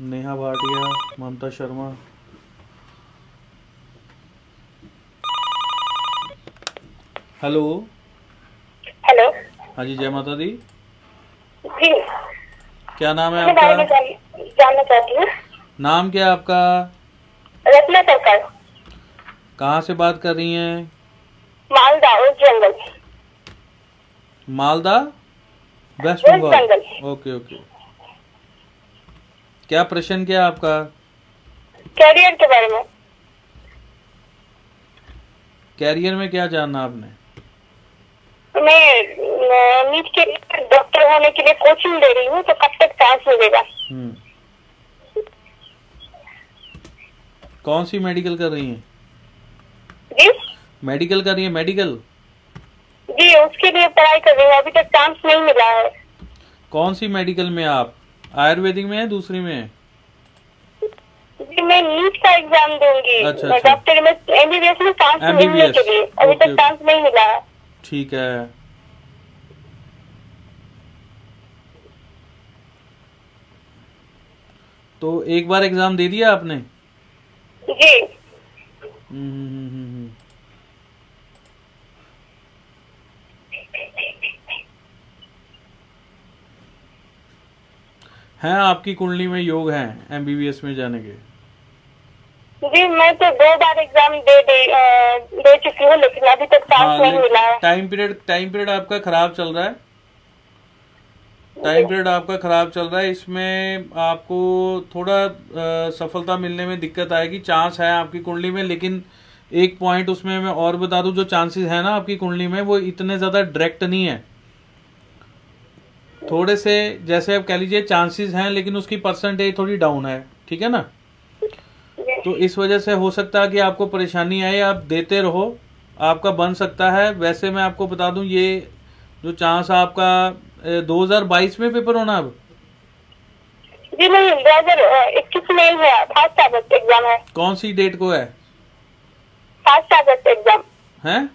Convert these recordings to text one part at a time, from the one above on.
Neha Bhatia Mamta Sharma. Hello. Hello. हाँ जी जय माता दी। जी। क्या नाम है आपका? जानना चाहती हूँ। नाम क्या है आपका? रत्ना सरकार। कहाँ से बात कर रही हैं? मालदा उस जंगल। Malda? West Bengal. Okay okay. क्या प्रश्न क्या आपका? कैरियर के बारे में। कैरियर में क्या जानना आपने? मैं नीट के डॉक्टर होने के लिए कोचिंग ले रही हूँ तो कब तक चांस मिलेगा हम्म। कौन सी मेडिकल कर रही हैं? जी? मेडिकल कर रही है मेडिकल जी उसके लिए पढ़ाई कर रही हूँ अभी तक चांस नहीं मिला है। कौन सी मेडिकल में आप? आयुर्वेदिक में है दूसरी में है? जी मैं नीट का एग्ज़ाम दूँगी। अच्छा, अच्छा। डॉक्टर में एमबीबीएस में चांस मिलने के लिए। अभी तक चांस नहीं मिला ठीक है। तो एक बार एग्ज़ाम दे दिया आपने? जी। हैं आपकी कुंडली में योग हैं एमबीबीएस में जाने के? जी मैं तो दो बार एग्ज़ाम दे दे, दे चुकी हूँ लेकिन अभी तक चांस नहीं मिला है। टाइम पीरियड टाइम पीरियड आपका खराब चल रहा है? टाइम पीरियड आपका खराब चल रहा है इसमें आपको थोड़ा अ, सफलता मिलने में दिक्कत आएगी चांस है आपकी कुंडली में लेकिन एक पॉइंट उसमें मैं और बता दूँ जो चांसेस है ना आपकी कुंडली में वो इतने ज़्यादा डायरेक्ट नहीं है। थोड़े से जैसे आप कह लीजिए चांसेस हैं लेकिन उसकी परसेंटेज थोड़ी डाउन है ठीक है ना? तो इस वजह से हो सकता है कि आपको परेशानी आए आप देते रहो आपका बन सकता है। वैसे मैं आपको बता दूँ ये जो चांस आपका ए, 2022 में पेपर होना अब? जी नहीं दो हज़ार इक्कीस में है फ़र्स्ट अगस्त एग्ज़ाम है। कौन सी डेट को है? फ़र्स्ट अगस्त एग्ज़ाम हैं?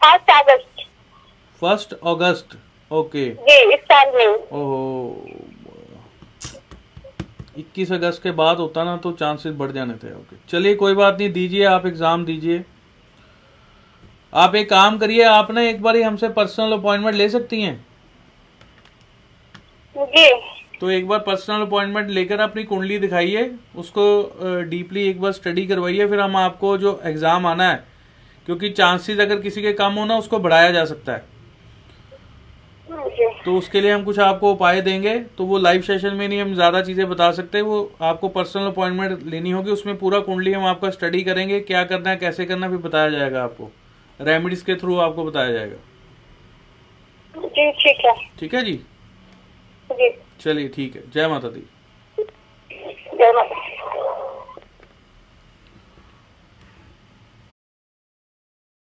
First August first August. Okay जी इस साल में ओहो। इक्कीस अगस्त के बाद होता ना तो चांसेस बढ़ जाने थे ओके चलिए कोई बात नहीं दीजिए आप एग्ज़ाम दीजिए। आप एक काम करिए आप ना एक बार हमसे पर्सनल अपॉइंटमेंट ले सकती हैं? जी तो एक बार पर्सनल अपॉइंटमेंट लेकर अपनी कुंडली दिखाइए उसको डीपली एक बार स्टडी करवाइए फिर हम आपको जो एग्ज़ाम आना है क्योंकि चांसेस अगर किसी के कम हो ना उसको बढ़ाया जा सकता है। तो उसके लिए हम कुछ आपको उपाय देंगे। तो वो लाइव सेशन में नहीं हम ज़्यादा चीज़ें बता सकते। वो आपको पर्सनल अपॉइंटमेंट लेनी होगी। उसमें पूरा कुंडली हम आपका स्टडी करेंगे। क्या करना है कैसे करना फिर बताया जाएगा आपको। रेमेडीज के थ्रू आपको बताया जाएगा। जी ठीक है। ठीक है जी? जी। चलिए ठीक है। जय माता दी।